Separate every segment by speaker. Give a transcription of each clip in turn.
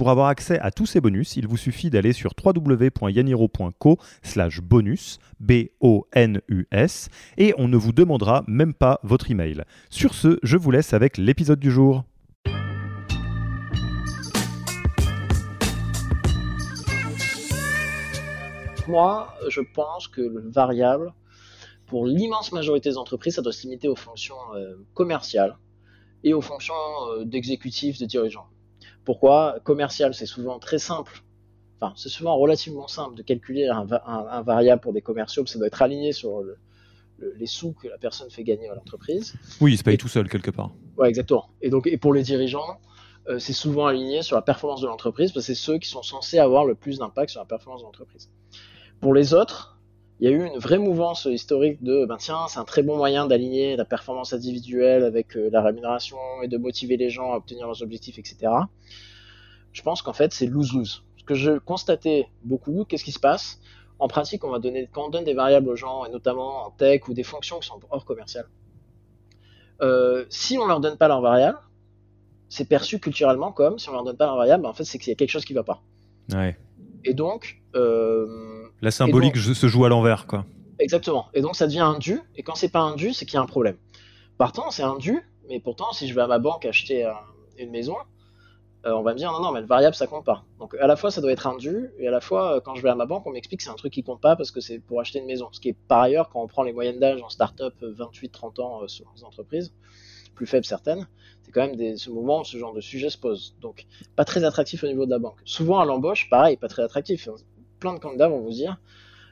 Speaker 1: Pour avoir accès à tous ces bonus, il vous suffit d'aller sur www.yaniro.co slash bonus, B-O-N-U-S, et on ne vous demandera même pas votre email. Sur ce, je vous laisse avec l'épisode du jour.
Speaker 2: Moi, je pense que le variable, pour l'immense majorité des entreprises, ça doit se limiter aux fonctions euh, commerciales et aux fonctions euh, d'exécutifs, de dirigeants. Pourquoi Commercial, c'est souvent très simple. Enfin, c'est souvent relativement simple de calculer un, variable pour des commerciaux, ça doit être aligné sur les sous que la personne fait gagner à l'entreprise.
Speaker 1: Oui, il se paye tout seul quelque part.
Speaker 2: Ouais, exactement. Et donc, et pour les dirigeants, euh, c'est souvent aligné sur la performance de l'entreprise, parce que c'est ceux qui sont censés avoir le plus d'impact sur la performance de l'entreprise. Pour les autres, il y a eu une vraie mouvance historique de ben tiens, c'est un très bon moyen d'aligner la performance individuelle avec euh, la rémunération et de motiver les gens à obtenir leurs objectifs, etc. Je pense qu'en fait, c'est lose-lose. Ce que je constatais beaucoup, qu'est-ce qui se passe? En pratique, on va donner, quand on donne des variables aux gens, et notamment en tech ou des fonctions qui sont hors commerciales, euh, si on leur donne pas leurs variables, c'est perçu culturellement comme si on leur donne pas leurs variables, ben, en fait, c'est qu'il y a quelque chose qui va pas.
Speaker 1: Ouais.
Speaker 2: Et donc, euh,
Speaker 1: la symbolique se joue à l'envers, quoi.
Speaker 2: Exactement. Et donc ça devient un dû, et quand c'est pas un dû, c'est qu'il y a un problème. Partant, c'est un dû, mais pourtant, si je vais à ma banque acheter une maison, euh, on va me dire non, non, mais le variable ça compte pas. Donc à la fois ça doit être un dû, et à la fois euh, quand je vais à ma banque, on m'explique que c'est un truc qui compte pas parce que c'est pour acheter une maison. Ce qui est par ailleurs, quand on prend les moyennes d'âge en start-up 28-30 ans sur les entreprises, plus faibles certaines, c'est quand même des, ce moment où ce genre de sujet se pose. Donc pas très attractif au niveau de la banque. Souvent à l'embauche, pareil, pas très attractif plein de candidats vont vous dire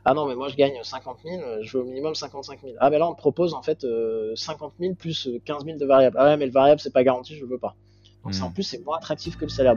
Speaker 2: ah non mais moi je gagne 50 000, je veux au minimum 55 000. Ah ben là on propose en fait 50 euh, 000 plus 15 000 de variables. Ah ouais mais le variable c'est pas garanti, je veux pas. Donc en hmm. plus c'est moins attractif que le salaire.